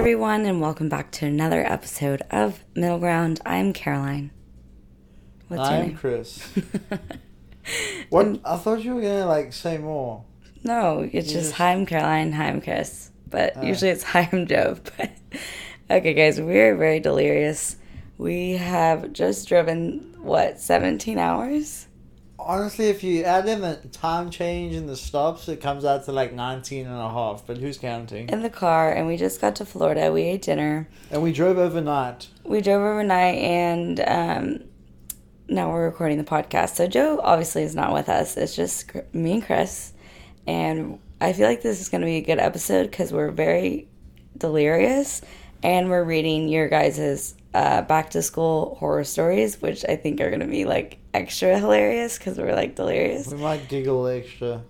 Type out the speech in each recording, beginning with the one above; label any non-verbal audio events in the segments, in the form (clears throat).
everyone, and welcome back to another episode of Middle Ground. I'm Caroline. What's your I'm name? Chris. (laughs) what? I thought you were gonna like say more. No, it's You just just- hi, I'm Caroline. Hi, I'm Chris. But Oh. usually it's (laughs) hi, I'm Joe. But (laughs) okay, guys, we're very delirious. We have just driven what 17 hours. Honestly, if you add in the time change and the stops, it comes out to like 19 and a half. But who's counting? in the car and we just got to Florida. We ate dinner. And we drove overnight. We drove overnight and um, now we're recording the podcast. So Joe obviously is not with us. It's just me and Chris. And I feel like this is going to be a good episode because we're very delirious and we're reading your guys' uh, back to school horror stories, which I think are going to be like extra hilarious because we're like delirious. We might giggle extra.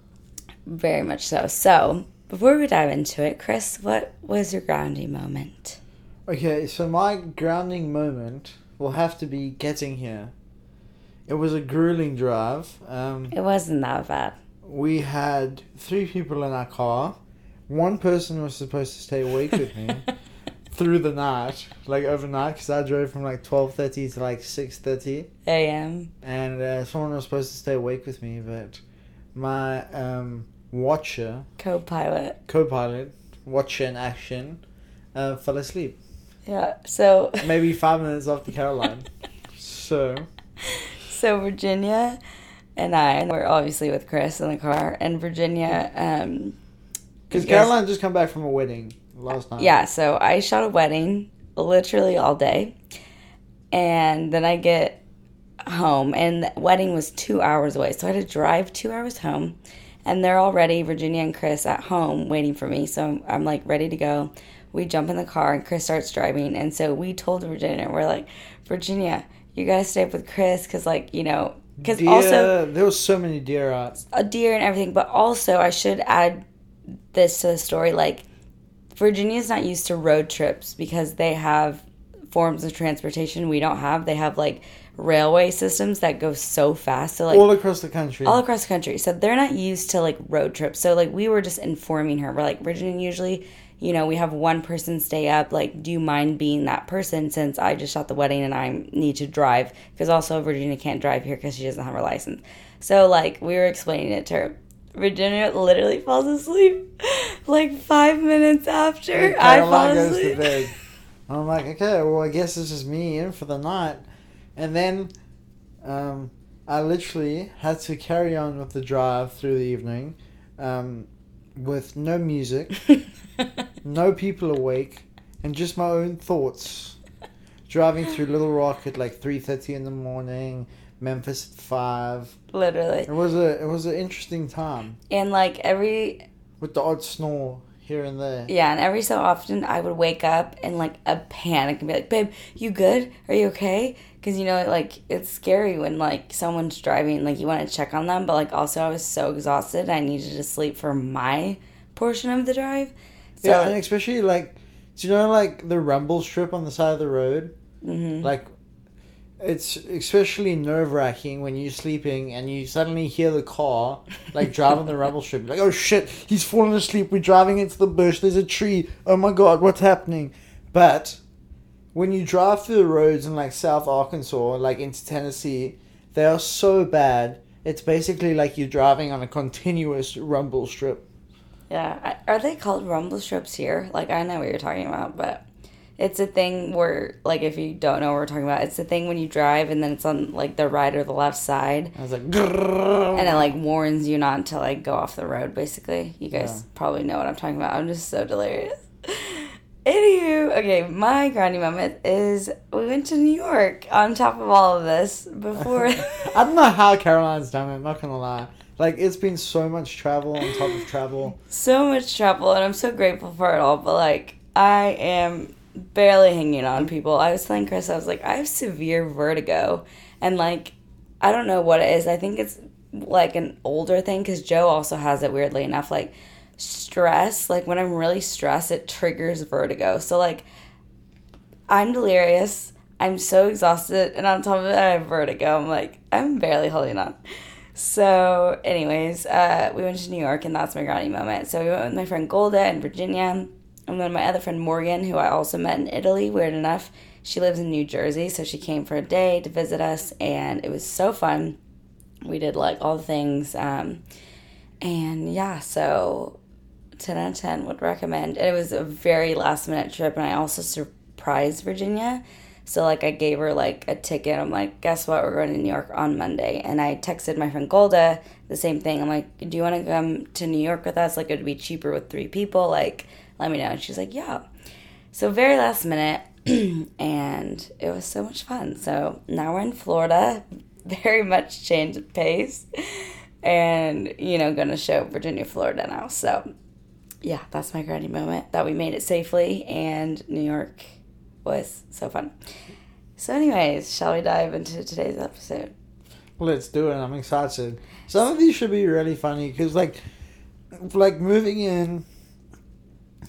Very much so. So before we dive into it, Chris, what was your grounding moment? Okay, so my grounding moment will have to be getting here. It was a grueling drive. Um, It wasn't that bad. we had three people in our car. One person was supposed to stay awake with me (laughs) through the night, like overnight, because I drove from like twelve thirty to like six thirty, A.M. and uh, someone was supposed to stay awake with me, but my um, watcher, co-pilot. co-pilot, watcher in action, uh, fell asleep. Yeah. So (laughs) Maybe five minutes after Caroline. So so Virginia and I and we're obviously with Chris in the car and Virginia um because Caroline just come back from a wedding last night. yeah, so I shot a wedding literally all day. And then I get home and the wedding was 2 hours away. So I had to drive 2 hours home. And they're already Virginia and Chris at home waiting for me. So I'm, I'm like ready to go. We jump in the car and Chris starts driving. And so we told Virginia, we're like, Virginia, you gotta stay up with Chris because, like, you know, because also there was so many deer out. a deer and everything, but also I should add this to the story. Like, Virginia's not used to road trips because they have forms of transportation we don't have. They have like railway systems that go so fast. So like all across the country. all across the country. So they're not used to like road trips. So like we were just informing her. We're like, Virginia, usually, you know, we have one person stay up. Like, do you mind being that person since I just shot the wedding and I need to drive? Because also Virginia can't drive here because she doesn't have her license. So like we were explaining it to her. Virginia literally falls asleep like five minutes after I fall goes asleep. bed. I'm like, okay, well, I guess this is me in for the night. And then um, I literally had to carry on with the drive through the evening um, with no music, (laughs) no people awake, and just my own thoughts. Driving through Little Rock at like 3.30 in the morning, Memphis at 5. literally. It was a it was an interesting time And like every with the odd snore here and there. Yeah, and every so often I would wake up in like a panic and be like, "Babe, you good? Are you okay?" Because you know, like it's scary when like someone's driving, like you want to check on them, but like also I was so exhausted, I needed to sleep for my portion of the drive. So yeah, and especially like, do you know like the rumble strip on the side of the road? mhm. Like, it's especially nerve wracking when you're sleeping and you suddenly hear the car like (laughs) driving the rumble strip. Like, oh shit, he's fallen asleep. We're driving into the bush. There's a tree. Oh my god, what's happening? But when you drive through the roads in like South Arkansas, like into Tennessee, they are so bad. It's basically like you're driving on a continuous rumble strip. yeah, are they called rumble strips here? Like I know what you're talking about, but. It's a thing where, like, if you don't know what we're talking about, it's a thing when you drive and then it's on, like, the right or the left side. I was like, and it like warns you not to like go off the road basically you guys Yeah. probably know what i'm talking about i'm just so delirious (laughs) anywho okay my grounding moment is we went to new york on top of all of this before (laughs) I don't know how Caroline's done it. I'm not gonna lie. Like it's been so much travel on top of travel. (laughs) so much travel and i'm so grateful for it all but like i am barely hanging on people. I was telling chris i was like i have severe vertigo. And like i don't know what it is. I think it's like an older thing because joe also has it weirdly enough. Like stress like when i'm really stressed it triggers vertigo. So like i'm delirious. I'm so exhausted. And on top of it i have vertigo. I'm like i'm barely holding on. So, anyways, uh, we went to New York, and that's my grounding moment. So we went with my friend Golda and Virginia, And then my other friend Morgan, who I also met in Italy, weird enough, she lives in New Jersey, so she came for a day to visit us, and it was so fun. We did like all the things. Um, and yeah, so 10 out of 10 would recommend. And it was a very last minute trip, and I also surprised Virginia. So like I gave her like a ticket. I'm like, guess what? We're going to New York on Monday. And I texted my friend Golda the same thing. I'm like, do you want to come to New York with us? Like it would be cheaper with three people. Like let me know. And she's like, yeah. So very last minute, (clears throat) and it was so much fun. So now we're in Florida. (laughs) Very much change of pace, and you know, gonna show Virginia, Florida now. So yeah, that's my granny moment that we made it safely, and New York was so fun. So, anyways, shall we dive into today's episode? Let's do it. I'm excited. Some of these should be really funny because, like, like moving in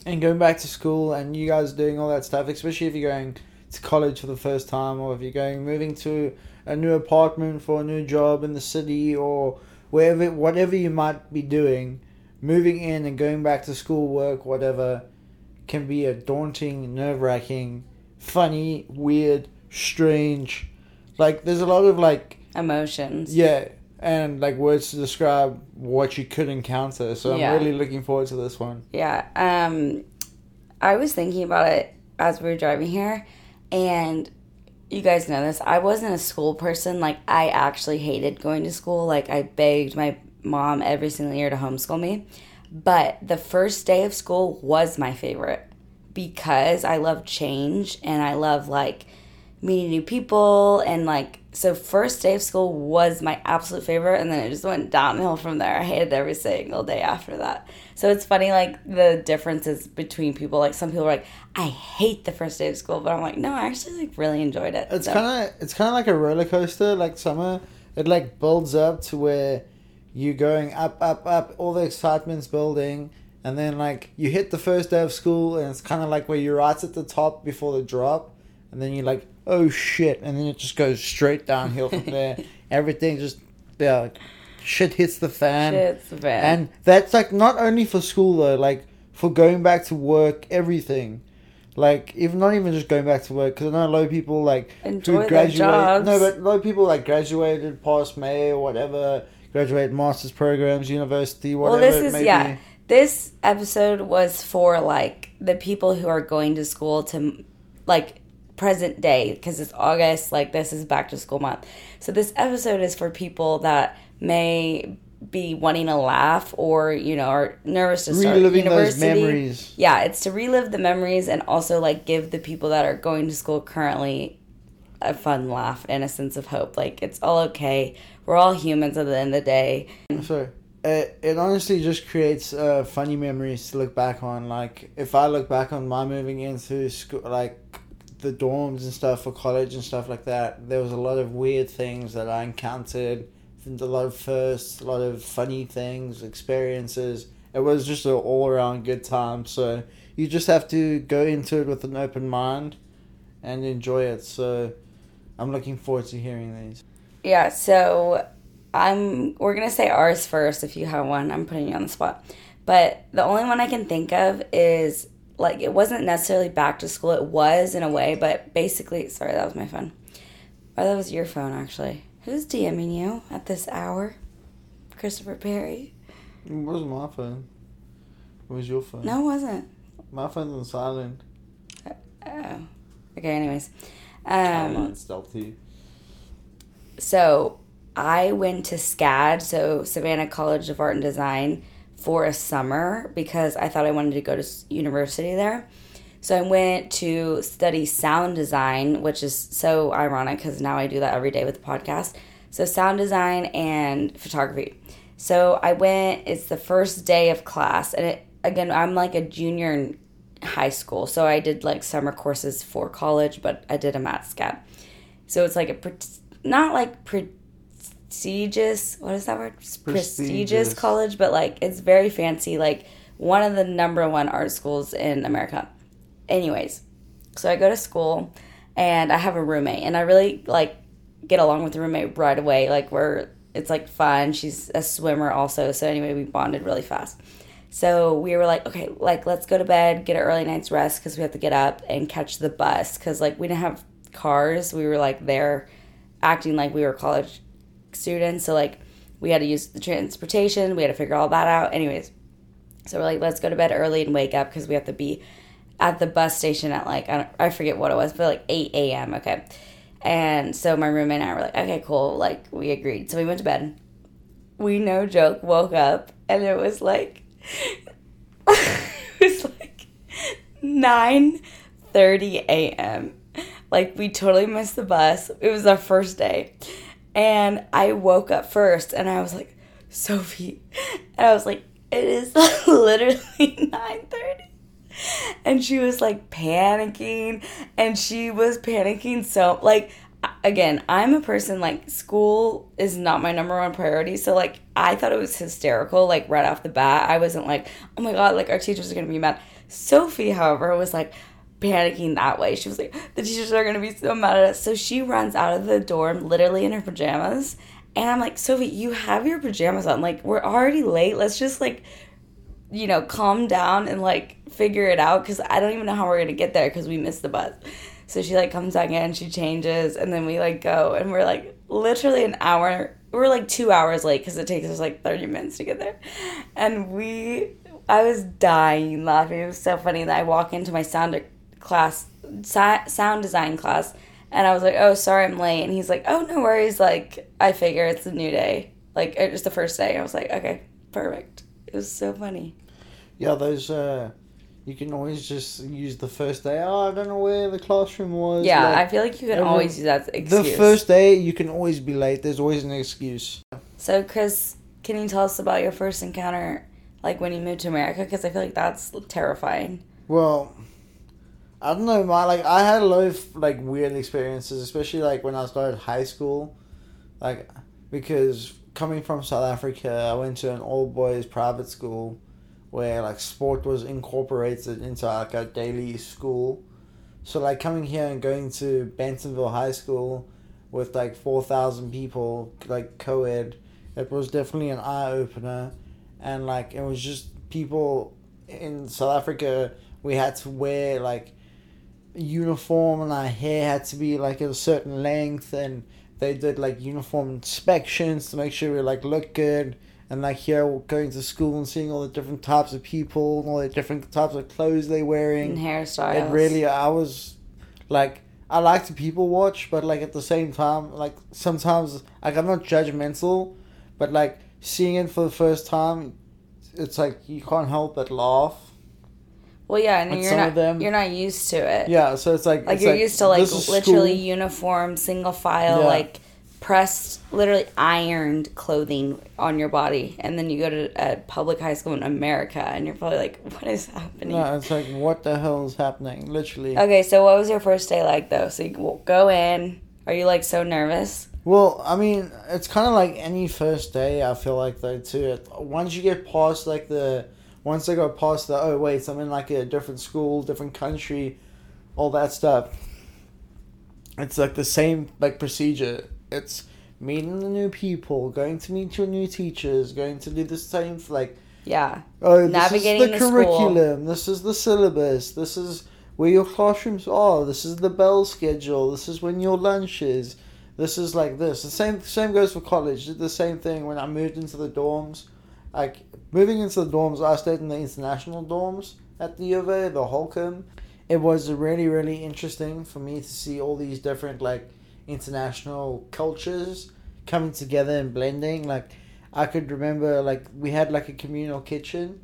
and going back to school, and you guys doing all that stuff, especially if you're going to college for the first time, or if you're going moving to a new apartment for a new job in the city, or wherever, whatever you might be doing, moving in and going back to school, work, whatever, can be a daunting, nerve wracking, funny, weird, strange. Like there's a lot of like emotions. Yeah, and like words to describe what you could encounter. So I'm really looking forward to this one. Yeah. Um, I was thinking about it as we were driving here, and you guys know this. I wasn't a school person. Like, I actually hated going to school. Like, I begged my mom every single year to homeschool me. But the first day of school was my favorite because I love change and I love like meeting new people and like so first day of school was my absolute favorite and then it just went downhill from there i hated every single day after that so it's funny like the differences between people like some people are like i hate the first day of school but i'm like no i actually like really enjoyed it It's So- kind of it's kind of like a roller coaster. Like summer, it like builds up to where you're going up, up, up. All the excitement's building, and then like you hit the first day of school, and it's kind of like where you're right at the top before the drop, and then you're like, oh shit, and then it just goes straight downhill from (laughs) there. Everything just yeah, like, shit hits the fan. Shit's. And that's like not only for school though, like for going back to work, everything. Like even not even just going back to work because I know a lot of people like Enjoy who their graduate. jobs. No, but a lot of people like graduated past May or whatever, graduate masters programs, university, well whatever. this it is yeah be. this episode was for like the people who are going to school to like present day because it's august like this is back to school month. So this episode is for people that may be wanting to laugh or you know are nervous to start reliving those university. memories. yeah it's to relive the memories and also like give the people that are going to school currently a fun laugh and a sense of hope. Like it's all okay. We're all humans at the end of the day. So it, it honestly just creates uh, funny memories to look back on. Like if I look back on my moving into school, like the dorms and stuff for college and stuff like that, there was a lot of weird things that I encountered. A lot of firsts, a lot of funny things, experiences. It was just an all around good time. So you just have to go into it with an open mind and enjoy it. So I'm looking forward to hearing these. Yeah, so I'm we're gonna say ours first if you have one. I'm putting you on the spot. But the only one I can think of is like it wasn't necessarily back to school. It was in a way, but basically sorry, that was my phone. Or that was your phone actually. Who's DMing you at this hour? Christopher Perry? It wasn't my phone. It was your phone. No, it wasn't. My phone's on silent. Oh. Okay, anyways. Um, Um stealthy. so I went to SCAD, so Savannah College of Art and Design, for a summer because I thought I wanted to go to university there. So I went to study sound design, which is so ironic because now I do that every day with the podcast. So sound design and photography. So I went. It's the first day of class, and it again. I'm like a junior in high school, so I did like summer courses for college, but I did them at SCAD. So it's like a not like prestigious. What is that word? Prestigious, Prestigious. college, but like it's very fancy. Like one of the number one art schools in America. Anyways, so I go to school and I have a roommate, and I really like get along with the roommate right away. Like we're it's like fun. She's a swimmer also. So anyway, we bonded really fast. So we were like, okay, like let's go to bed, get an early night's rest because we have to get up and catch the bus because like we didn't have cars. We were like there acting like we were college students. So like we had to use the transportation. We had to figure all that out. Anyways, so we're like, let's go to bed early and wake up because we have to be at the bus station at like I, I forget what it was, but like eight a.m. Okay, and so my roommate and I were like, okay, cool, like we agreed. So we went to bed. We no joke woke up and it was like (laughs) it was like nine thirty a.m. Like we totally missed the bus. It was our first day. And I woke up first and I was like, Sophie. And I was like, it is (laughs) literally nine 9:30. And she was like panicking and she was panicking so like again, I'm a person like school is not my number one priority. So like I thought it was hysterical like right off the bat. I wasn't like, "Oh my god, like our teachers are to be mad." Sophie, however, was like panicking that way. She was like, "The teachers are going to be so mad at us." So she runs out of the dorm literally in her pajamas. And I'm like, "Sophie, you have your pajamas on. Like we're already late. Let's just like you know, calm down and like figure it out cuz I don't even know how we're going to get there cuz we missed the bus." So she like comes back in, she changes, and then we like go, and we're like literally an hour. We're like two hours late because it takes us like thirty minutes to get there, and we. I was dying laughing. It was so funny that I walk into my sound class, sound design class, and I was like, "Oh, sorry, I'm late." And he's like, "Oh, no worries. Like, I figure it's a new day. Like, it was the first day." I was like, "Okay, perfect." It was so funny. Yeah, those uh, you can always just use the first day. Oh, I don't know where the classroom was. Yeah, like, I feel like you can every, always use that excuse. The first day, you can always be late. There's always an excuse. So, Chris, can you tell us about your first encounter, like when you moved to America? Because I feel like that's terrifying. Well, I don't know. My like, I had a lot of like weird experiences, especially like when I started high school, like because coming from South Africa, I went to an all boys private school where like sport was incorporated into like a daily school. So like coming here and going to Bentonville High School with like four thousand people, like co-ed, it was definitely an eye opener, and like it was just people in South Africa. We had to wear like uniform, and our hair had to be like a certain length, and they did like uniform inspections to make sure we like look good and like here going to school and seeing all the different types of people and all the different types of clothes they're wearing and hairstyles. It really, I was like, I like to people watch, but like at the same time, like sometimes like I'm not judgmental, but like seeing it for the first time, it's like you can't help but laugh. Well, yeah, and you're not them, you're not used to it. Yeah, so it's like like it's you're like, used to like literally uniform, single file, yeah. like pressed, literally ironed clothing on your body, and then you go to a public high school in America, and you're probably like, "What is happening?" No, it's like, what the hell is happening? Literally. Okay, so what was your first day like, though? So you go in. Are you like so nervous? Well, I mean, it's kind of like any first day. I feel like though too. Once you get past like the, once I go past the oh wait, I'm in like a different school, different country, all that stuff. It's like the same like procedure it's meeting the new people, going to meet your new teachers, going to do the same like yeah. Oh, navigating this is the, the curriculum. School. This is the syllabus. This is where your classrooms are. This is the bell schedule. This is when your lunch is. This is like this. The same same goes for college. Did the same thing when I moved into the dorms. Like moving into the dorms, I stayed in the international dorms at the U of A, the Holcombe. It was really really interesting for me to see all these different like international cultures coming together and blending. Like I could remember like we had like a communal kitchen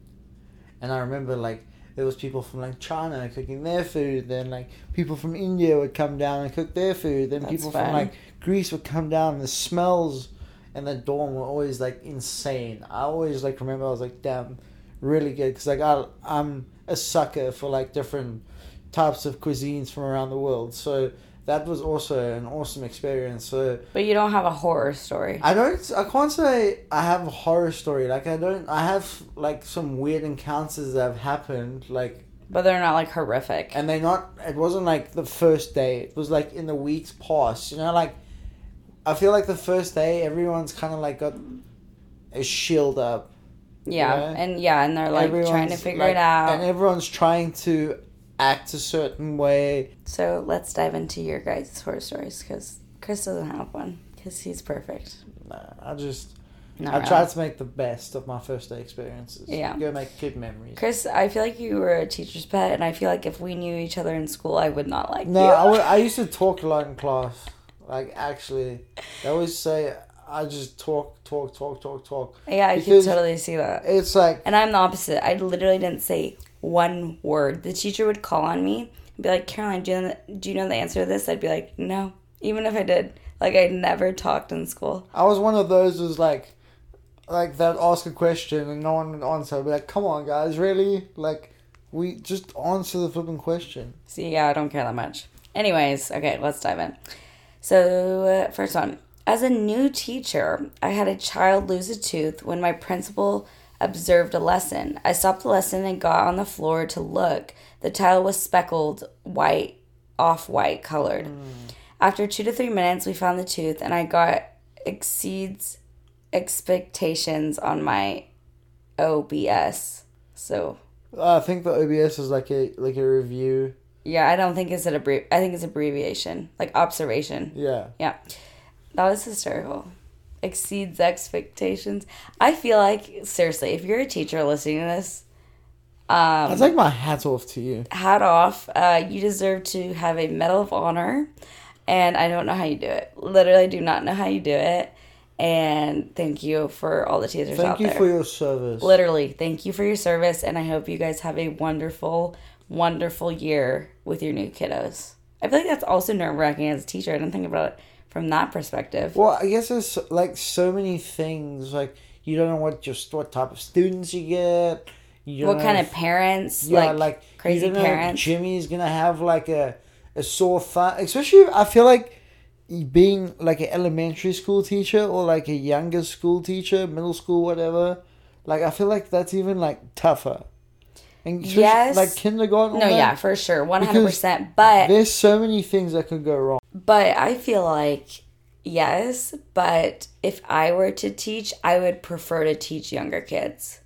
and I remember like there was people from like China cooking their food, then like people from India would come down and cook their food, then That's people fun. from like Greece would come down and the smells and the dorm were always like insane. I always like remember I was like damn really good because like I I'm a sucker for like different types of cuisines from around the world. So that was also an awesome experience. So, but you don't have a horror story. I don't. I can't say I have a horror story. Like I don't. I have like some weird encounters that have happened. Like, but they're not like horrific. And they're not. It wasn't like the first day. It was like in the weeks past. You know, like I feel like the first day everyone's kind of like got a shield up. Yeah, you know? and yeah, and they're like trying to figure like- it out. and everyone's trying to act a certain way. so let's dive into your guys' horror stories because Chris doesn't have one because he's perfect. Nah, I just Not I really. tried to make the best of my first day experiences. Yeah. go make good memories. Chris, I feel like you were a teacher's pet, and I feel like if we knew each other in school, I would not like No, you. I, I (laughs) used to talk a lot in class. Like actually, they always say I just talk, talk, talk, talk, talk. yeah, I can totally see that. It's like And I'm the opposite. I literally didn't say one word. The teacher would call on me and be like, Caroline, do you, know the, do you know the answer to this? I'd be like, no. Even if I did. Like, I never talked in school. I was one of those who's like, like they'd ask a question and no one would answer. I'd be like, come on, guys, really? Like, we just answer the flipping question. See, yeah, I don't care that much. Anyways, okay, let's dive in. So, uh, first one. As a new teacher, I had a child lose a tooth when my principal observed a lesson. I stopped the lesson and got on the floor to look. The child was speckled white, off white colored. After two to three minutes, we found the tooth, and I got exceeds expectations on my OBS. So, I think the OBS is like a like a review. Yeah, I don't think it's an abbrev. I think it's abbreviation, like observation. Yeah, Yeah, that was hysterical. Exceeds expectations. I feel like seriously, if you're a teacher listening to this, I um, take my hat off to you. hat off. Uh, you deserve to have a medal of honor, and I don't know how you do it. Literally, do not know how you do it. And thank you for all the teachers Thank out you there. for your service. Literally, thank you for your service, and I hope you guys have a wonderful, wonderful year with your new kiddos. I feel like that's also nerve wracking as a teacher. I didn't think about it from that perspective. Well, I guess there's like so many things. Like you don't know what just what type of students you get. You what kind if- of parents? yeah, like, like, crazy you don't know if parents? Jimmy's gonna have like a a sore thumb. Especially, I feel like being like an elementary school teacher or like a younger school teacher, middle school, whatever. Like I feel like that's even like tougher. And Yes. like kindergarten. no, yeah, for sure, one hundred percent. But There's so many things that could go wrong. but I feel like yes. But if I were to teach, I would prefer to teach younger kids.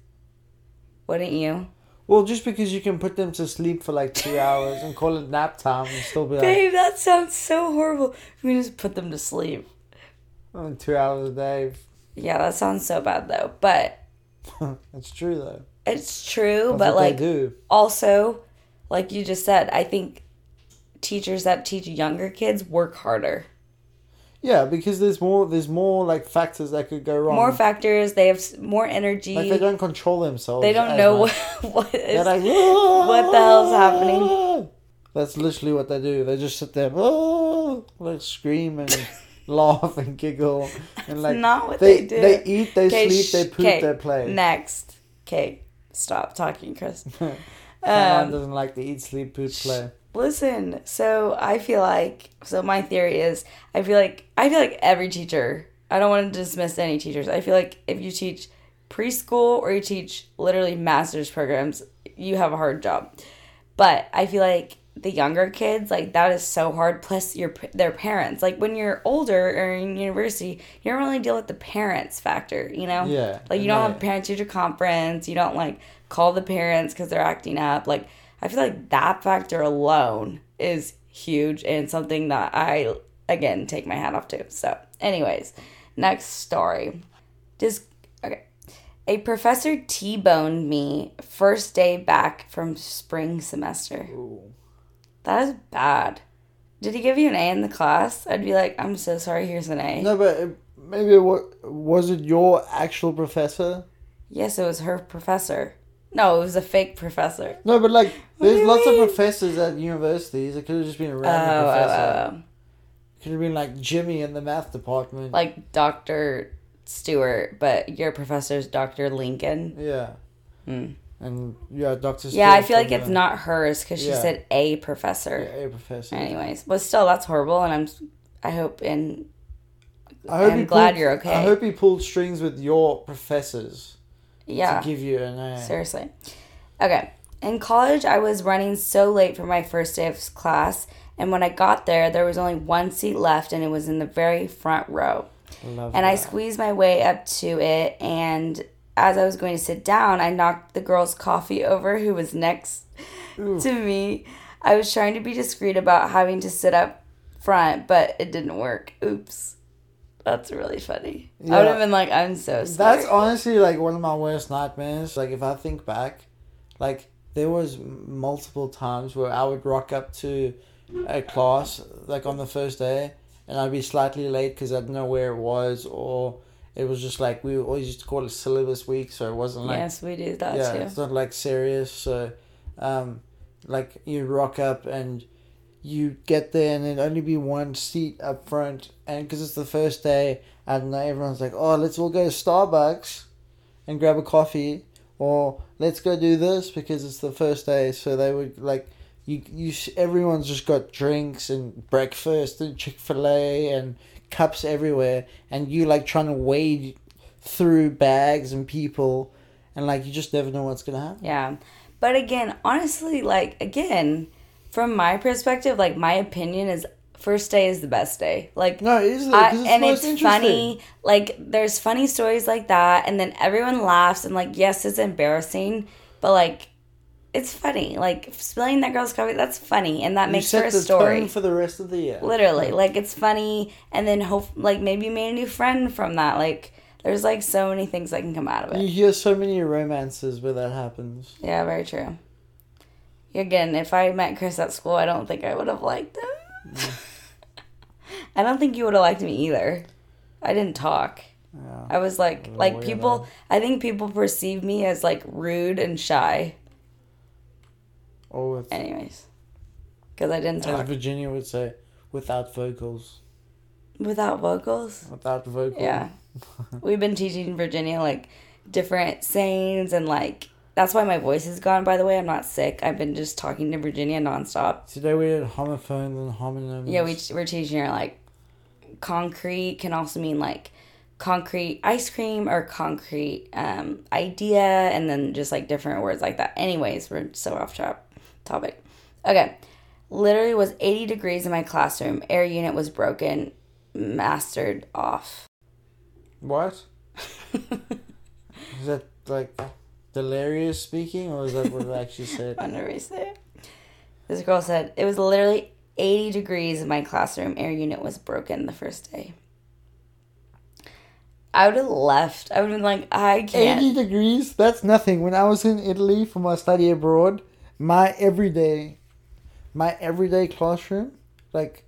Wouldn't you? Well, just because you can put them to sleep for like two hours and call it nap time and still be like Babe, that sounds so horrible. We just put them to sleep. Oh, two hours a day. Yeah, that sounds so bad though. But (laughs) It's true though. It's true. That's but like also, like you just said, I think teachers that teach younger kids work harder. Yeah, because there's more. There's more like factors that could go wrong. More factors. They have more energy. like they don't control themselves. They don't know much. (laughs) what, what They're like, what the hell's ah! happening? That's literally what they do. They just sit there, "Oh," like scream and (laughs) laugh and giggle (laughs) and like not what they they do. they eat, they 'Kay, sleep, sh- they poop, 'kay, they play. Next. Okay, stop talking, Chris. (laughs) Um, doesn't like to eat, sleep, poop, play. Listen, so I feel like so my theory is I feel like I feel like every teacher I don't want to dismiss any teachers. I feel like if you teach preschool or you teach literally master's programs, you have a hard job. But I feel like the younger kids, like that is so hard. Plus, your their parents. Like when you're older or in university, you don't really deal with the parents factor. You know, Yeah, Like you don't they- have parent teacher conference. You don't like call the parents because they're acting up. Like I feel like that factor alone is huge and something that I again take my hat off to. So, anyways, next story. Just okay. A professor T-boned me first day back from spring semester. That is bad. Did he give you an A in the class? I'd be like, I'm so sorry. Here's an A. No, but it- maybe what was it your actual professor? Yes, it was her professor. No, it was a fake professor. No, but like there's lots of professors at universities. It could have just been a Oh, random oh, professor. oh, oh. Could have been like Jimmy in the math department. like Dr. Stewart, but your professor's Dr. Lincoln. yeah. Hmm. And yeah, Doctor. Yeah, I feel like it's not hers because she Yeah. said a professor. a professor. Anyways, but still, that's horrible, and I'm, I hope in I hope I'm glad pulled- you're okay. I hope he pulled strings with your professors yeah, to give you an A. seriously. Okay, in college, I was running so late for my first day of class, and when I got there, there was only one seat left, and it was in the very front row. Love and I squeezed my way up to it and as I was going to sit down, I knocked the girl's coffee (laughs) over who was next to me. I was trying to be discreet about having to sit up front, but it didn't work. Oops. That's really funny. I would have been like, I'm so sorry. That's (laughs) honestly like one of my worst nightmares. Like if I think back, like there was multiple times where I would rock up to a class like on the first day, and I'd be slightly late because I didn't know where it was, or it was just like we always used to call it syllabus week, so it wasn't like yes, we do that yeah, too. it's not like serious. So, um, like you rock up and you get there, and there'd only be one seat up front, and because it's the first day, and everyone's like, "Oh, let's all go to Starbucks and grab a coffee," or "Let's go do this because it's the first day." So they would like. You, you, everyone's just got drinks and breakfast and Chick Fil A and cups everywhere, and you like trying to wade through bags and people, and like you just never know what's gonna happen. Yeah. But again, honestly, like, again, from my perspective, like, my opinion is first day is the best day. Like, No, it is I, it's and it's funny. Like, there's funny stories like that, and then everyone laughs, and like, yes, it's embarrassing, but like, it's funny. Like spilling that girl's coffee, that's funny, and that You makes for a the story. tone for the rest of the year. Literally, like it's funny, and then hope like maybe you made a new friend from that. Like, there's like so many things that can come out of it. You hear so many romances where that happens. Yeah, very true. Again, if I met Chris at school, I don't think I would have liked him. (laughs) I don't think you would have liked me either. I didn't talk. Yeah. I was like, like people. I think people perceive me as like rude and shy. Or with, Anyways, because I didn't as talk Virginia would say, without vocals. without vocals. Without vocals. Yeah, (laughs) we've been teaching Virginia like different sayings and like that's why my voice is gone. By the way, I'm not sick. I've been just talking to Virginia nonstop. Today we had homophones and homonyms. Yeah, we we're teaching her like concrete can also mean like concrete ice cream or concrete um, idea, and then just like different words like that. Anyways, we're so off top topic. Okay, literally was 80 degrees in my classroom. Air unit was broken, mastered off. What? (laughs) Is that like delirious speaking, or is that what it actually said? (laughs) I never say it. This girl said it was literally 80 degrees in my classroom. Air unit was broken the first day. I would have left. I would have been like, I can't. 80 degrees? That's nothing. When I was in Italy for my study abroad, my everyday, my everyday classroom, like,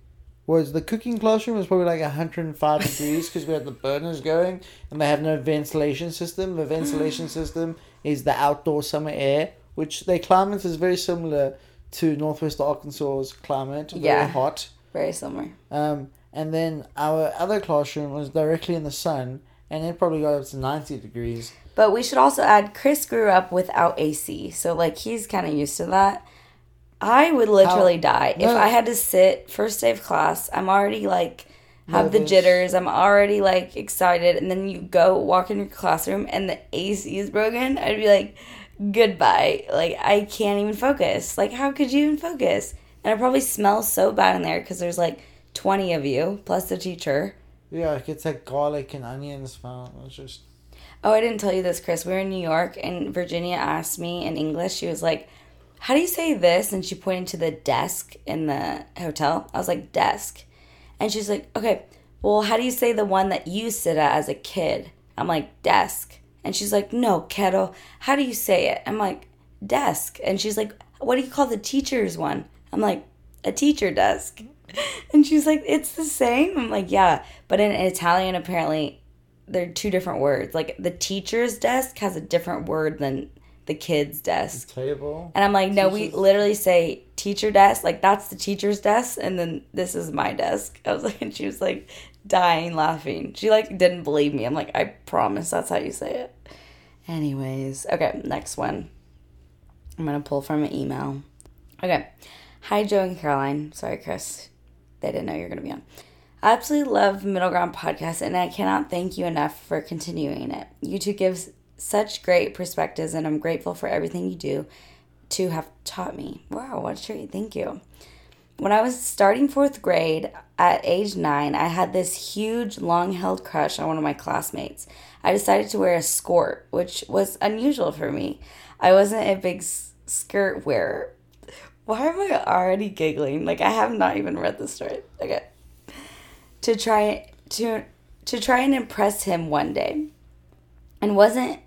was the cooking classroom was probably like 105 degrees because we had the burners going and they have no ventilation system. The ventilation (laughs) system is the outdoor summer air, which their climate is very similar to Northwest Arkansas's climate. Very Yeah. hot. Very similar. Um, and then our other classroom was directly in the sun and it probably got up to 90 degrees. But we should also add Chris grew up without AC. So, like, he's kind of used to that. I would literally die. If I had to sit first day of class, I'm already like, have the jitters. I'm already like excited. And then you go walk in your classroom and the AC is broken. I'd be like, goodbye. Like, I can't even focus. Like, how could you even focus? And it probably smells so bad in there because there's like 20 of you plus the teacher. Yeah, like it's like garlic and onion smell. It's just Oh, I didn't tell you this, Chris. We were in New York and Virginia asked me in English, she was like, How do you say this? And she pointed to the desk in the hotel. I was like, Desk. And she's like, Okay, well, how do you say the one that you sit at as a kid? I'm like, Desk. And she's like, No, kettle. How do you say it? I'm like, Desk. And she's like, What do you call the teacher's one? I'm like, A teacher desk. (laughs) And she's like, It's the same? I'm like, Yeah. But in Italian, apparently, they're two different words. Like the teacher's desk has a different word than the kid's desk. table. And I'm like, no, we literally say teacher desk. Like that's the teacher's desk, and then this is my desk. (laughs) I was like, and she was like dying laughing. She like didn't believe me. I'm like, I promise that's how you say it. Anyways, okay, next one. I'm gonna pull from an email. Okay, hi Joe and Caroline. Sorry, Chris. They didn't know you're gonna be on. I absolutely love Middle Ground Podcast, and I cannot thank you enough for continuing it. You two give such great perspectives, and I'm grateful for everything you do to have taught me. Wow, what a treat. Thank you. when I was starting fourth grade at age nine, I had this huge, long held crush on one of my classmates. I decided to wear a skirt, which was unusual for me. I wasn't a big skirt wearer. Why am I already giggling? Like I have not even read the story. Okay. To try to to try and impress him one day. And wasn't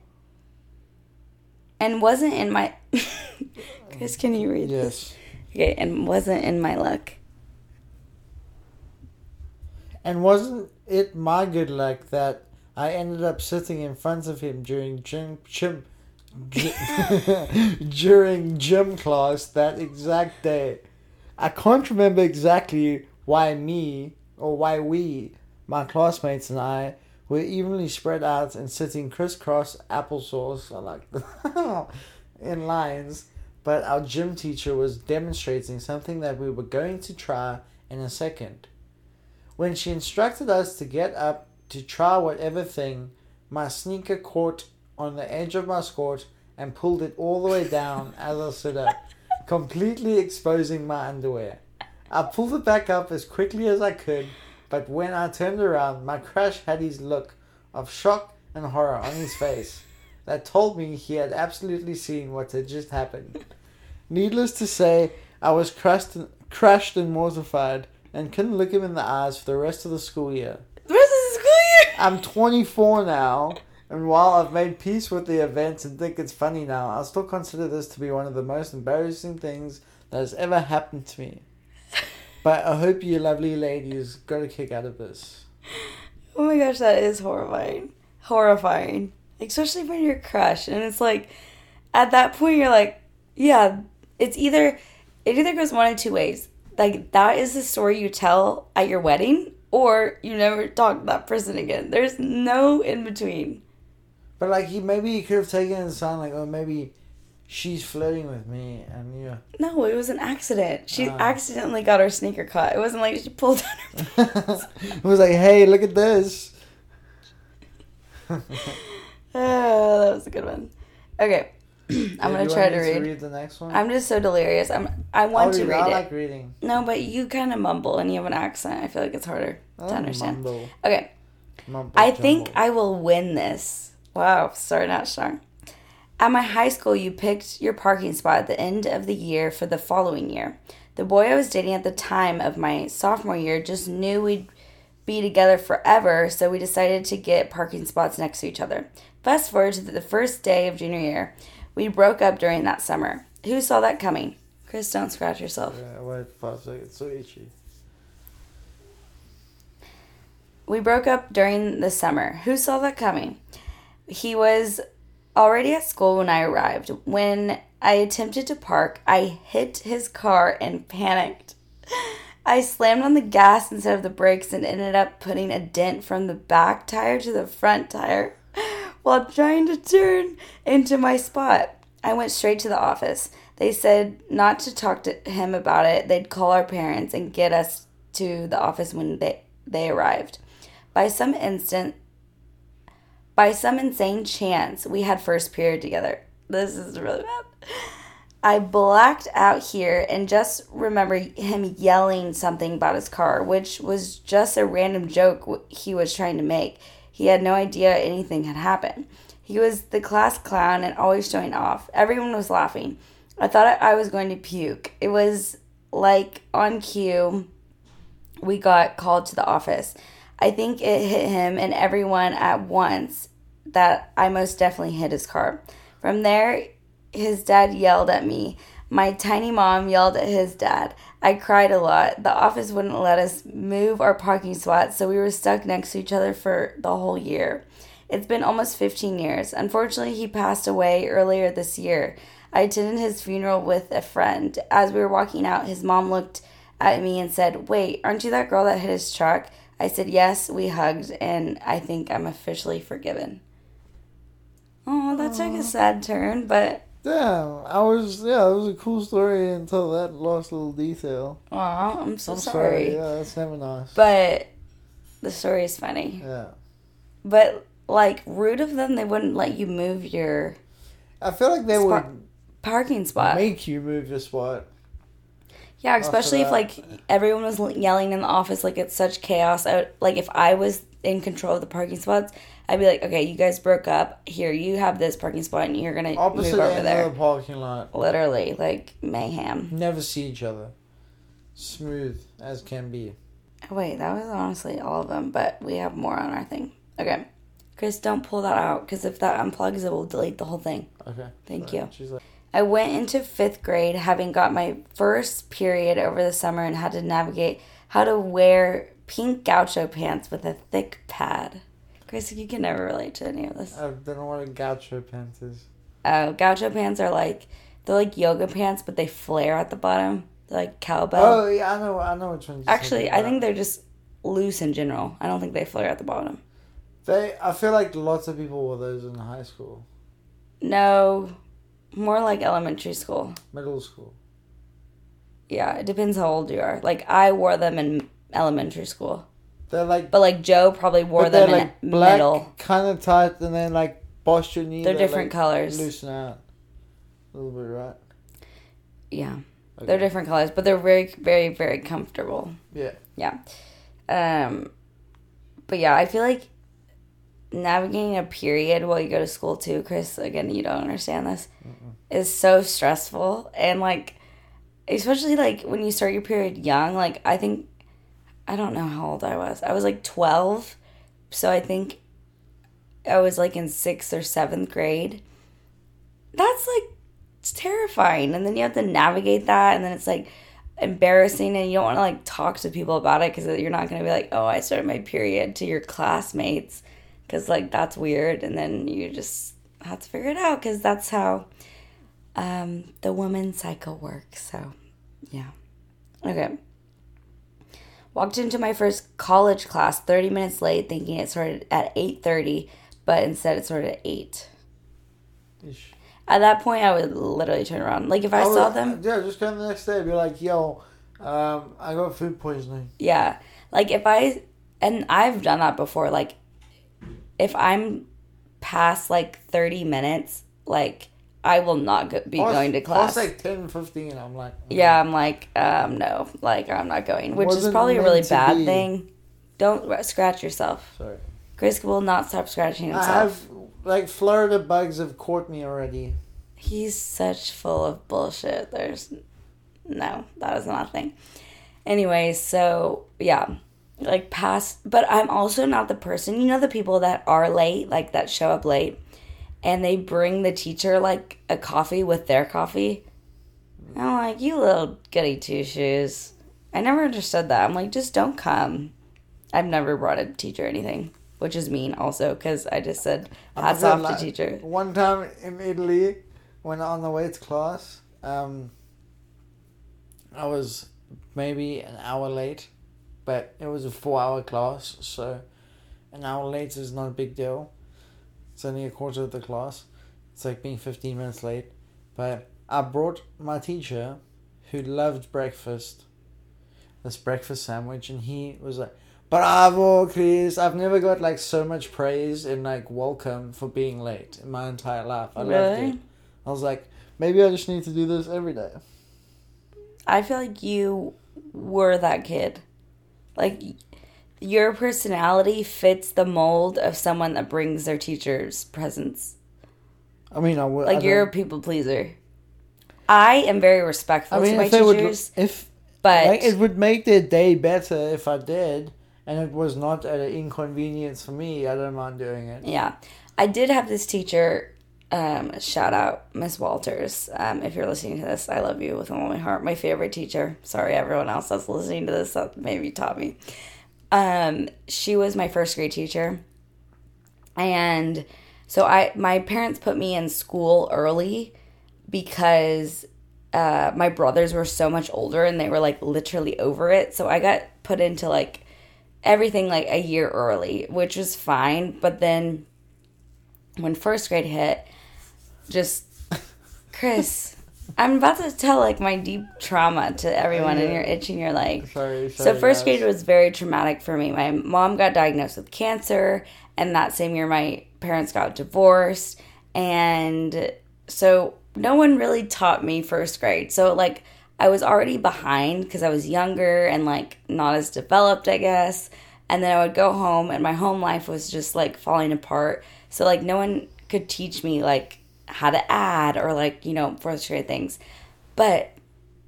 and wasn't in my (laughs) Chris, can you read this? Yes. Okay, and wasn't in my luck. And wasn't it my good luck that I ended up sitting in front of him during gym, gym, gy- (laughs) during gym class that exact day? I can't remember exactly why me or why we, my classmates and I, were evenly spread out and sitting crisscross applesauce, (laughs) like in lines. But our gym teacher was demonstrating something that we were going to try in a second. When she instructed us to get up to try whatever thing, my sneaker caught on the edge of my skirt and pulled it all the way down as I stood up, (laughs) completely exposing my underwear. I pulled it back up as quickly as I could, but when I turned around, my crush had his look of shock and horror on his face that told me he had absolutely seen what had just happened. Needless to say, I was crushed and, crushed and mortified and couldn't look him in the eyes for the rest of the school year. The rest of the school year. I'm 24 now, and while I've made peace with the event and think it's funny now, I still consider this to be one of the most embarrassing things that has ever happened to me. But I hope you lovely ladies got a kick out of this. Oh my gosh, that is horrifying. Horrifying. Especially when you're crushed. And it's like, at that point, you're like, yeah, it's either, it either goes one of two ways. Like, that is the story you tell at your wedding, or you never talk to that person again. There's no in between. But like he maybe he could have taken it and sound like, oh maybe she's flirting with me and yeah. No, it was an accident. She Ah. accidentally got her sneaker caught. It wasn't like she pulled down her (laughs) pants. it was like, hey, look at this. oh, (laughs) that was a good one. Okay. (clears throat) I'm gonna you try to read. read the next one. I'm just so delirious. I'm. I want I'll to read I it. like reading. No, but you kind of mumble and you have an accent. I feel like it's harder to understand. Mumble, Okay, mumble I think. I will win this. Wow, starting out strong. At my high school, you picked your parking spot at the end of the year for the following year. The boy I was dating at the time of my sophomore year just knew we'd be together forever, so we decided to get parking spots next to each other. Fast forward to the first day of junior year. We broke up during that summer. Who saw that coming? Chris, don't scratch yourself. Yeah, wait five seconds. It's so itchy. We broke up during the summer. Who saw that coming? He was already at school when I arrived. When I attempted to park, I hit his car and panicked. I slammed on the gas instead of the brakes and ended up putting a dent from the back tire to the front tire (laughs) while trying to turn into my spot. I went straight to the office. They said not to talk to him about it. They'd call our parents and get us to the office when they, they arrived. By some instant by some insane chance, we had first period together. This is really bad. I blacked out here and just remember him yelling something about his car, which was just a random joke he was trying to make. He had no idea anything had happened. He was the class clown and always showing off. Everyone was laughing. I thought I was going to puke. It was like on cue, we got called to the office. I think it hit him and everyone at once that I most definitely hit his car. From there, his dad yelled at me. My tiny mom yelled at his dad. I cried a lot. The office wouldn't let us move our parking spot, so we were stuck next to each other for the whole year. It's been almost 15 years. Unfortunately, he passed away earlier this year. I attended his funeral with a friend. As we were walking out, his mom looked at me and said, Wait, aren't you that girl that hit his truck? I said, Yes, we hugged, and I think I'm officially forgiven. Oh, that took a sad turn, but Damn, I was yeah, it was a cool story until that lost little detail. Oh, I'm so I'm sorry. Yeah, that's never nice. But the story is funny. yeah, But like rude of them, they wouldn't let you move your I feel like they Spot- would parking spot. make you move your spot. Yeah, especially if like everyone was yelling in the office, like it's such chaos. I, like if I was in control of the parking spots, I'd be like, okay, you guys broke up. Here, you have this parking spot, and you're gonna Opposite move over end there. of the parking lot. Literally, like mayhem. Never see each other. Smooth as can be. Oh, wait, that was honestly all of them, but we have more on our thing. Okay, Chris, don't pull that out because if that unplugs, it will delete the whole thing. Okay. Thank Sorry. you. She's like, I went into fifth grade having got my first period over the summer and had to navigate how to wear pink gaucho pants with a thick pad. Chris, you can never relate to any of this. I don't know what a gaucho pants is. Uh, gaucho pants are like they're like yoga pants, but they flare at the bottom. They're like cowbell. Oh yeah, I know. I know which ones. you're Actually, I think they're just loose in general. I don't think they flare at the bottom. they. I feel like lots of people wore those in high school, No, more like elementary school. middle school. Yeah, it depends how old you are. Like I wore them in elementary school, They're like, but like Joe probably wore them they're in like black, middle. kind of tight, and then like bust your knee. They're they, different like, colors. Loosen out a little bit, right? Yeah, Okay. they're different colors, but they're very, very, very comfortable. Yeah. Yeah. Um, but yeah, I feel like navigating a period while you go to school too, Chris. Again, you don't understand this. Is so stressful and like, especially like when you start your period young. Like I think, I don't know how old I was. I was like twelve, so I think I was like in sixth or seventh grade. That's like it's terrifying, and then you have to navigate that, and then it's like embarrassing and you don't want to like talk to people about it because you're not going to be like oh i started my period to your classmates because like that's weird and then you just have to figure it out because that's how um, the women's cycle works so yeah okay walked into my first college class 30 minutes late thinking it started at 8.30 but instead it started at 8 Ish. at that point i would literally turn around like if i, would- saw them Yeah, just come the next day. Be like, yo, um, I got food poisoning. Yeah. Like if I and I've done that before like if I'm past like 30 minutes like I will not go, be going to class. Past like 10, 15, I'm like, mm. yeah, I'm like um no, like I'm not going, which is Wasn't probably a really bad be. thing. Don't r- scratch yourself. Sorry. Chris will not stop scratching I himself. have, like, Florida bugs have caught me already. He's such full of bullshit. There's no, that is not a thing. Anyway, so yeah, like past, but I'm also not the person, you know, the people that are late, like that show up late and they bring the teacher like a coffee with their coffee. I'm like, you little goody two shoes. I never understood that. I'm like, just don't come. I've never brought a teacher anything, which is mean also because I just said hats off to teacher. One time in Italy, when on the way to class, um, I was maybe an hour late, but it was a four hour class, so an hour late is not a big deal. It's only a quarter of the class. It's like being 15 minutes late. But I brought my teacher who loved breakfast, this breakfast sandwich, and he was like, Bravo, Chris. I've never got like so much praise and like welcome for being late in my entire life. I loved it. I was like, maybe I just need to do this every day. I feel like you were that kid. Like your personality fits the mold of someone that brings their teacher's presents. I mean, I would. Like I you're a people pleaser. I am very respectful I mean, to my if they would, teachers, if but like, it would make their day better if I did, and it was not an inconvenience for me. I don't mind doing it. yeah, I did have this teacher. Um, shout out Miss Walters. Um, if you're listening to this, I love you with all my heart. My favorite teacher. Sorry, everyone else that's listening to this that maybe taught me. Um, she was my first grade teacher, and so I my parents put me in school early because uh, my brothers were so much older and they were like literally over it. So I got put into like everything like a year early, which was fine. But then when first grade hit, just Chris, I'm about to tell like my deep trauma to everyone, and you're itching your leg. Sorry. So first guys. grade was very traumatic for me. My mom got diagnosed with cancer, and that same year my parents got divorced, and so no one really taught me first grade. So like I was already behind because I was younger and like not as developed, I guess. And then I would go home and my home life was just like falling apart. So like no one could teach me like how to add or like, you know, first grade things. But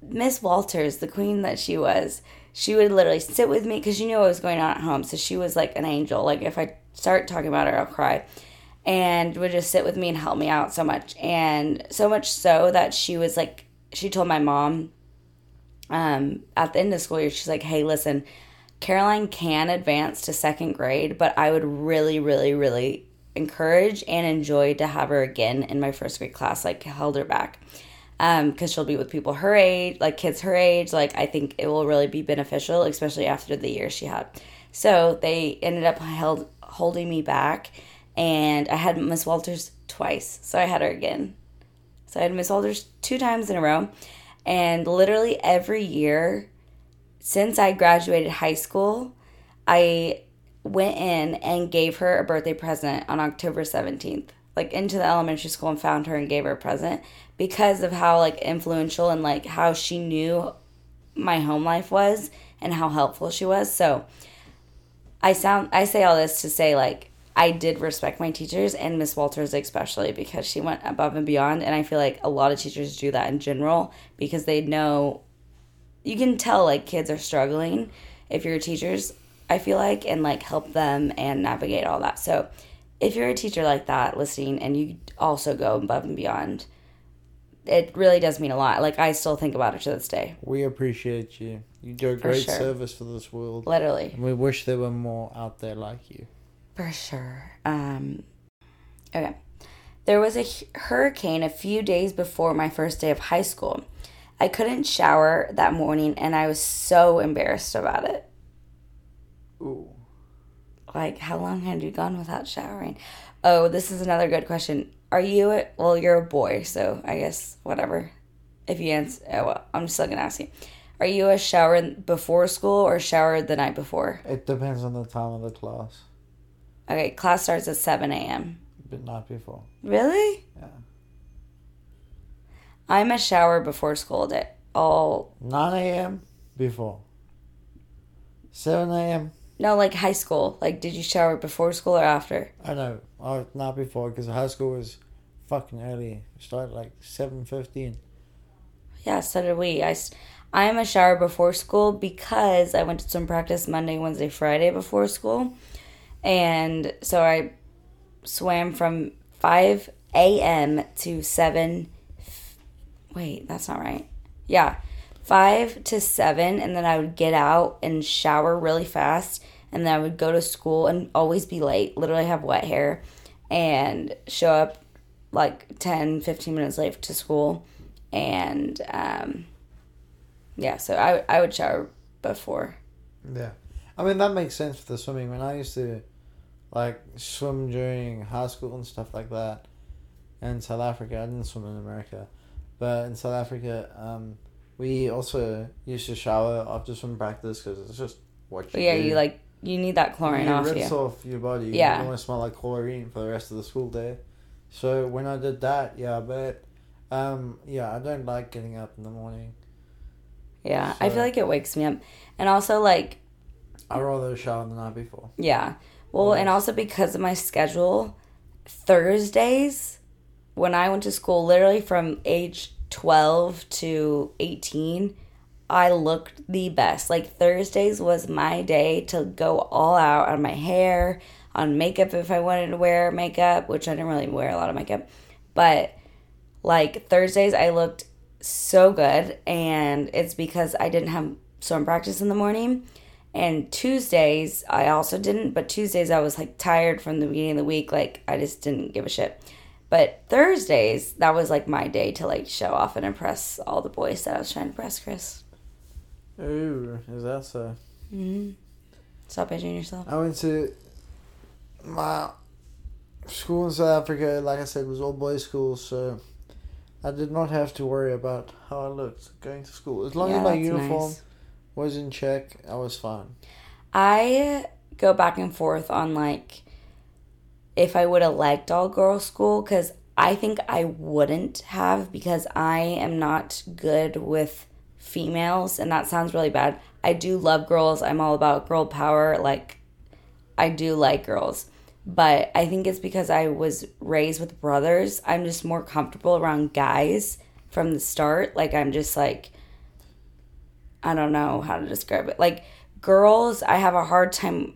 Miss Walters, the queen that she was, she would literally sit with me because she knew what was going on at home. So she was like an angel. Like if I start talking about her, I'll cry. And would just sit with me and help me out so much. And so much so that she was like, she told my mom um, at the end of school year, she's like, hey, listen, Caroline can advance to second grade, but I would really, really, really encourage and enjoy to have her again in my first grade class. Like, held her back because um, she'll be with people her age, like kids her age. Like, I think it will really be beneficial, especially after the year she had. So they ended up held holding me back, and I had Miss Walters twice, so I had her again. So I had Miss Walters two times in a row, and literally every year since I graduated high school, I went in and gave her a birthday present on October 17th. Like into the elementary school and found her and gave her a present because of how like influential and like how she knew my home life was and how helpful she was. So I sound I say all this to say like I did respect my teachers and Miss Walters especially because she went above and beyond and I feel like a lot of teachers do that in general because they know you can tell like kids are struggling if you're teachers I feel like and like help them and navigate all that. So if you're a teacher like that listening and you also go above and beyond it really does mean a lot. Like I still think about it to this day. We appreciate you. You do a For great sure. service for this world. Literally. And we wish there were more out there like you. For sure. Um okay. There was a hurricane a few days before my first day of high school. I couldn't shower that morning and I was so embarrassed about it. Ooh. Like how long had you gone without showering? Oh, this is another good question. Are you a, well, you're a boy, so I guess whatever. If you answer, oh, well, I'm still going to ask you. Are you a shower before school or shower the night before? It depends on the time of the class, Okay, class starts at 7 a.m. but not before. Really? Yeah. I'm a shower before school day. All 9 a.m. before. 7 a.m. no, like high school. Like, did you shower before school or after? I know. Oh, not before because high school was fucking early. It started like 7.15. Yeah, so did we. I, I am a shower before school because I went to swim practice Monday, Wednesday, Friday before school. And so I swam from 5 a.m. to 7. Wait, that's not right. Yeah, 5 to 7. And then I would get out and shower really fast. And then I would go to school and always be late, literally have wet hair, and show up like 10, 15 minutes late to school. And um, yeah, so I, I would shower before. Yeah. I mean, that makes sense for the swimming. When I used to, like, swim during high school and stuff like that, in South Africa, I didn't swim in America, but in South Africa, um, we also used to shower after swim practice because it's just what you But yeah, do. you like, you need that chlorine you off rinse you. off your body. Yeah. You don't want to smell like chlorine for the rest of the school day. So when I did that, yeah, but um, yeah, I don't like getting up in the morning. Yeah, I feel like it wakes me up. And also, like, I'd rather shower the night before. Yeah. Well, and also because of my schedule, Thursdays, when I went to school, literally from age 12 to 18, I looked the best. Like, Thursdays was my day to go all out on my hair, on makeup if I wanted to wear makeup, which I didn't really wear a lot of makeup. But, like, Thursdays, I looked so good, and it's because I didn't have swim practice in the morning. And Tuesdays, I also didn't, but Tuesdays I was like tired from the beginning of the week. Like, I just didn't give a shit. But Thursdays, that was like my day to like show off and impress all the boys that I was trying to impress, Chris. Ooh, is that so? Mm-hmm. Stop edging yourself. I went to my school in South Africa, like I said, was all boys' school, so I did not have to worry about how I looked going to school. As long Yeah, as my uniform nice. was in check, I was fine. I go back and forth on like if I would have liked all girls school because I think I wouldn't have because I am not good with females, and that sounds really bad. I do love girls. I'm all about girl power. Like, I do like girls. But I think it's because I was raised with brothers. I'm just more comfortable around guys from the start. Like, I'm just like, I don't know how to describe it. Like, girls, I have a hard time,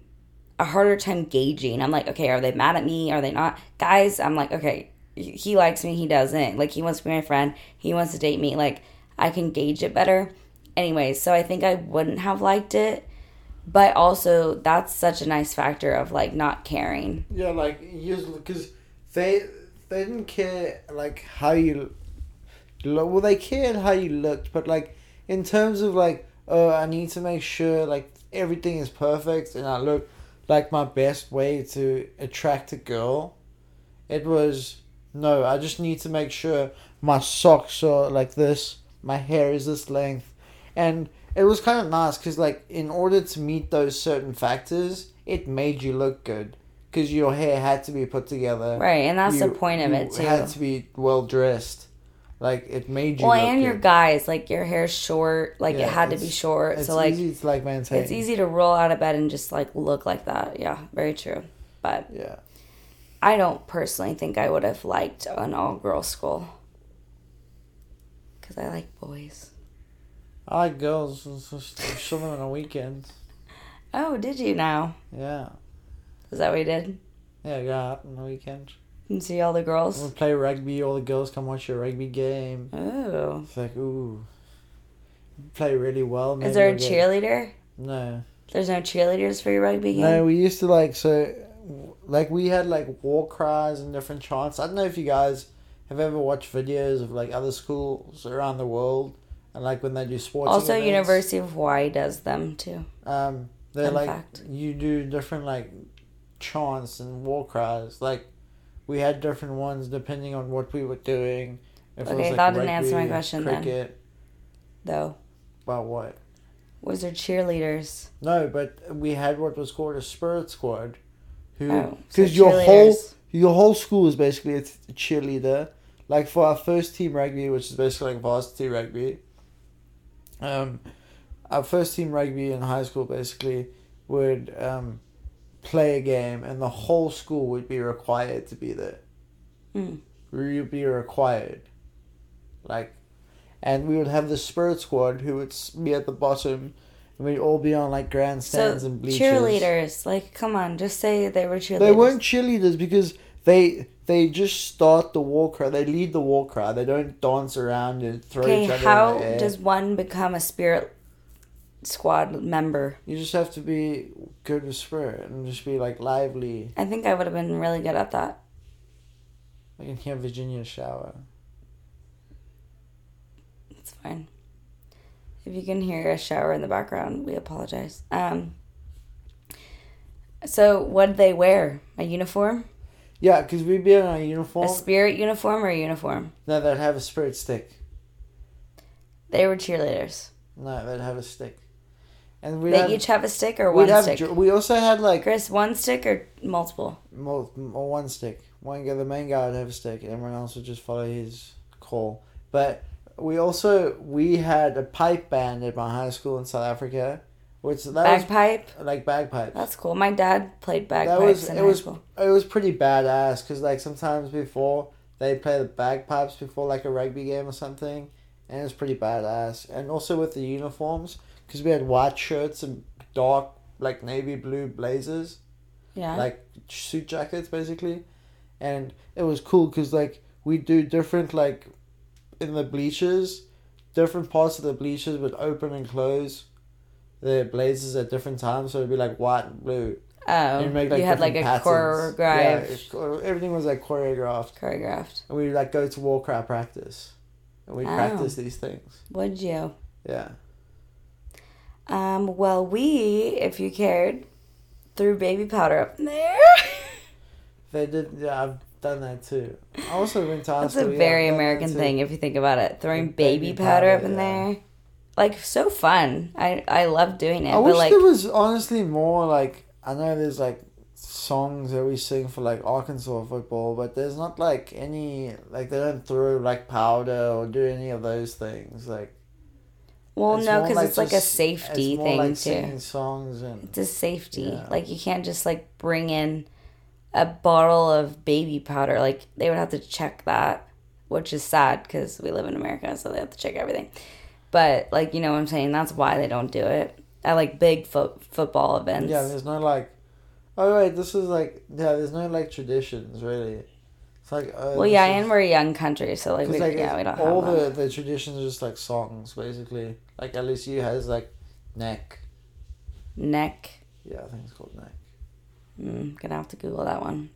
a harder time gauging. I'm like, okay, are they mad at me? Are they not? Guys, I'm like, okay, he likes me, he doesn't. Like, he wants to be my friend, he wants to date me. Like, I can gauge it better. Anyways, so I think I wouldn't have liked it. But also, that's such a nice factor of like not caring. Yeah, like because they they didn't care like how you look. Well, they cared how you looked, but like in terms of like, oh, I need to make sure like everything is perfect and I look like my best way to attract a girl. It was no, I just need to make sure my socks are like this, my hair is this length, and it was kind of nice because like in order to meet those certain factors it made you look good because your hair had to be put together Right, and that's you, the point of it too. had to be well dressed like it made you well, and your good. guys, like your hair's short, like Yeah, it had to be short. it's So like easy to like maintain it's easy to roll out of bed and just like look like that. Yeah, very true. But yeah I don't personally think I would have liked an all girls school because I like boys. I like girls it's show them on the weekends Oh, did you now? yeah Is that what you did? yeah go out on the weekend And see all the we girls? play rugby all the girls come watch your rugby game Oh. it's like ooh play really well Is there a we'll cheerleader? no There's no cheerleaders for your rugby game? No, we used to like so, like we had like war cries and different chants. I don't know if you guys have ever watched videos of like other schools around the world and like when they do sports. also, events, University of Hawaii does them too. Um, they're Fun like fact. you do different like chants and war cries. Like we had different ones depending on what we were doing. If Okay, that didn't answer my question then. cricket, Though, About what? was there cheerleaders? No, but we had what was called a spirit squad, who Oh, because so your whole your whole school is basically a cheerleader. Like for our first team rugby, which is basically like varsity rugby. Um, our first team rugby in high school basically would um, play a game, and the whole school would be required to be there. Mm. We would be required, like, and we would have the spirit squad who would be at the bottom, and we'd all be on like So grandstands and bleachers. cheerleaders, like, come on, just say they were cheerleaders. They weren't cheerleaders because they they just start the war cry. They lead the war cry. They don't dance around and throw Okay, each other how in the air. does one become a spirit squad member? you just have to be good with spirit and just be like lively. I think I would have been really good at that. I can hear Virginia shower. It's fine. If you can hear a shower in the background, we apologize. Um. So, what did they wear? A uniform? Yeah, because we'd be in a uniform. A spirit uniform or a uniform? no, they'd have a spirit stick. They were cheerleaders. No, they'd have a stick. And we'd they have, each have a stick or one have stick? we also had like Chris, one stick or multiple? More one stick. One guy, the main guy would have a stick, and everyone else would just follow his call. But we also we had a pipe band at my high school in South Africa, which that Bagpipe? was like bagpipes. That's cool. My dad played that was in it high was school. it was pretty badass because like sometimes before they play the bagpipes before like a rugby game or something, and it was pretty badass. And also with the uniforms because we had white shirts and dark like navy blue blazers Yeah. like suit jackets basically and it was cool because like we do different like in the bleachers different parts of the bleachers would open and close their blazers at different times so it'd be like white and blue oh, and you'd you had like a patterns. yeah, choreographed, cho- everything was like choreographed choreographed. and we'd like go to war cry practice and we'd Oh. practice these things Would you? yeah Um, well, we, if you cared, threw baby powder up in there. they did yeah i've done that too i also went to (laughs) That's a yeah, very that American thing if you think about it. Throwing baby, baby powder, up in yeah. there. Like, so fun. I, I love doing it. I but, wish like, there was honestly more like I know there's like songs that we sing for like Arkansas football, but there's not like any like they don't throw like powder or do any of those things. Like Well, no, more because it's like a safety it's thing like too. singing songs and It's a safety. Yeah. Like you can't just like bring in a bottle of baby powder. Like they would have to check that, which is sad because we live in America, so they have to check everything. But like you know what I'm saying, that's why they don't do it at like big fo- football events. yeah, there's no like. Oh wait, this is like yeah. There's no like traditions really. It's like oh, well, yeah, is- and we're a young country, so like, we, like, yeah, we don't all have all the the traditions are just like songs basically. Like LSU has like neck. neck. Yeah, I think it's called neck. Mm, gonna have to Google that one.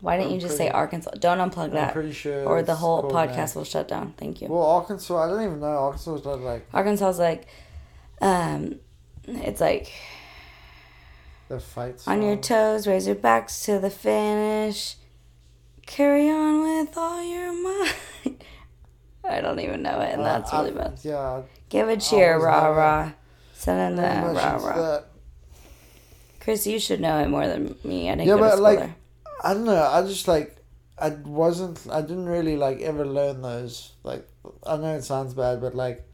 Why didn't I'm you just pretty- say Arkansas? Don't unplug I'm that, pretty sure. or the whole podcast neck. will shut down. Thank you. Well, Arkansas, I don't even know. Arkansas is not like Arkansas's like, um, it's like the fight. on your toes, raise your backs to the finish, carry on with all your (laughs) might. I don't even know it, and Uh, that's really I- bad. Yeah, Give a cheer, rah rah. Send in the rah rah. Chris, you should know it more than me. I didn't Yeah, but, like, there. I don't know. I just like I wasn't. I didn't really like ever learn those. Like I know it sounds bad, but like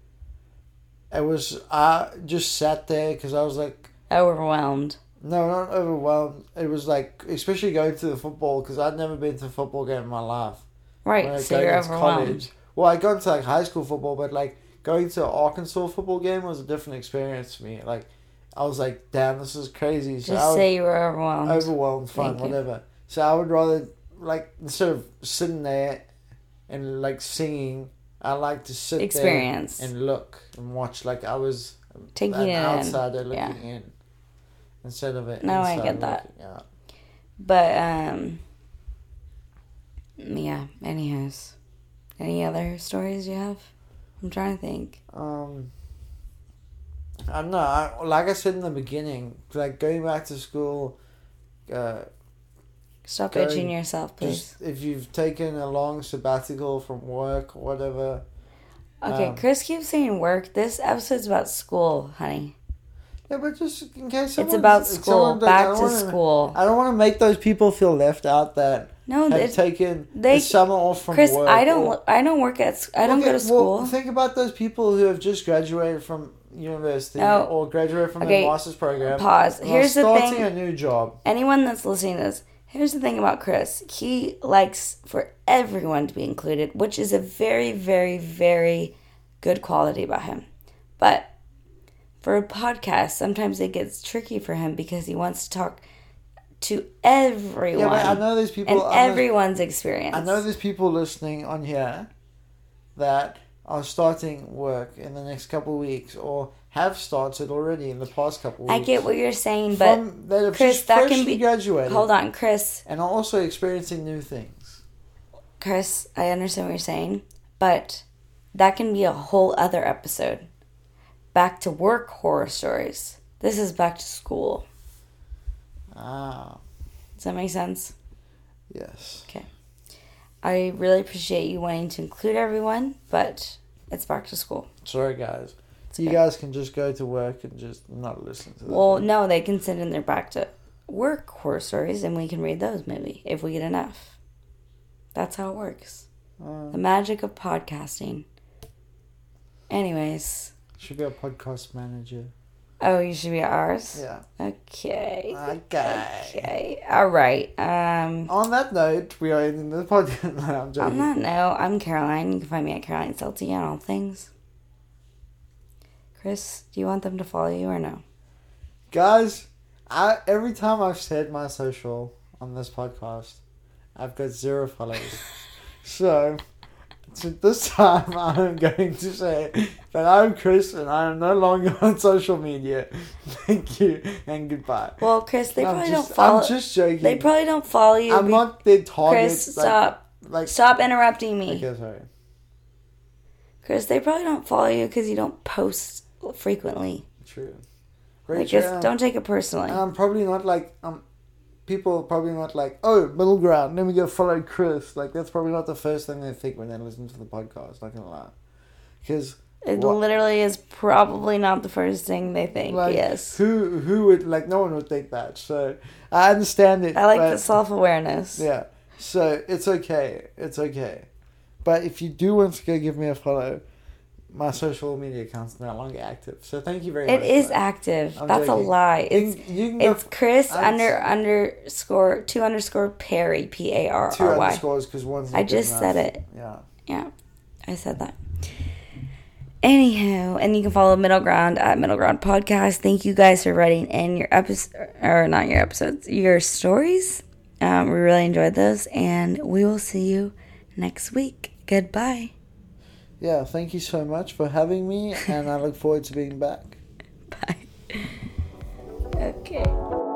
it was. I just sat there because I was like, Overwhelmed. no, not overwhelmed. It was like, especially going to the football because I'd never been to a football game in my life. Right, so you're overwhelmed. Well, I got into like high school football, but like going to an Arkansas football game was a different experience for me. Like I was like, damn, this is crazy. So Just would- say you were overwhelmed. overwhelmed, fine, Thank you. whatever. So I would rather like instead of sitting there and like singing, I like to sit Experience. there and look and watch like I was Taking an it in. outsider looking Yeah. in instead of it. No, I get that. Yeah. But um yeah, anyways. Any other stories you have? I'm trying to think. Um. I don't know. I, like I said in the beginning, like going back to school, uh, Stop Going- itching yourself, please. just if you've taken a long sabbatical from work or whatever, Okay, um, Chris keeps saying work. This episode's about school, honey. yeah, but just in case It's about school. someone- like, I Back to wanna- school. I don't want to make those people feel left out that No, have taken they- the summer off from Chris, work. I don't. or- I don't work at. I don't Okay, go to well, school. think about those people who have just graduated from university or graduated from Okay, their master's program. Pause. Here's the starting thing. a new job. anyone that's listening to this, here's the thing about Chris. He likes for everyone to be included, which is a very, very, very good quality about him. But for a podcast, sometimes it gets tricky for him because he wants to talk to everyone Yeah, but I know there's people. and I know- everyone's experience. I know there's people listening on here that are starting work in the next couple of weeks or have started already in the past couple of I get what you're saying, but From, that have Chris, that can be- graduated hold on, Chris. and are also experiencing new things. Chris, I understand what you're saying, but that can be a whole other episode. Back to work horror stories. This is back to school. Ah, Does that make sense? yes. Okay. I really appreciate you wanting to include everyone, but it's back to school. Sorry, guys. So you okay. guys can just go to work and just not listen to this. Well, no, they can send in their back to work horror stories and we can read those maybe if we get enough. That's how it works. Uh, The magic of podcasting. Anyways. should be a podcast manager. Oh, you should be ours? Yeah. Okay. Okay. Okay. All right. Um, On that note, we are ending the podcast. (laughs) No, I'm on joking. that note, I'm Caroline. You can find me at Caroline Celti on all things. Chris, do you want them to follow you or no? Guys, I every time I've said my social on this podcast, I've got zero followers. (laughs) so, so this (laughs) time I'm going to say that I'm Chris and I am no longer on social media. Thank you and goodbye. Well, Chris, they I'm probably just, don't follow. I'm just joking. they probably don't follow you. I'm be- not their target. Chris, like, stop. Like, Stop interrupting me. Okay, sorry. Chris, they probably don't follow you because you don't post frequently. True. Like, Great just don't take it personally. I'm probably not like um, people are probably not like oh middle ground. Let me go follow Chris. Like that's probably not the first thing they think when they listen to the podcast. Not gonna lie, because it what- literally is probably not the first thing they think. like yes. who who would like no one would think that. So I understand it. I like but, the self awareness. Yeah. So it's okay. It's okay. But if you do want to go give me a follow, my social media account's no longer active. So thank you very It much. is for that. active. I'm That's joking. a lie. You It's can- you can go it's Chris I'd under underscore two underscore Perry P A R two underscores because one's. I just said it. Yeah. Yeah, I said that. Anyhow, and you can follow Middle Ground at Middle Ground Podcast. Thank you guys for writing in your episode, or not your episodes, your stories. Um, we really enjoyed those, and we will see you next week. Goodbye. Yeah. Thank you so much for having me, and I look forward to being back. (laughs) Bye. (laughs) Okay.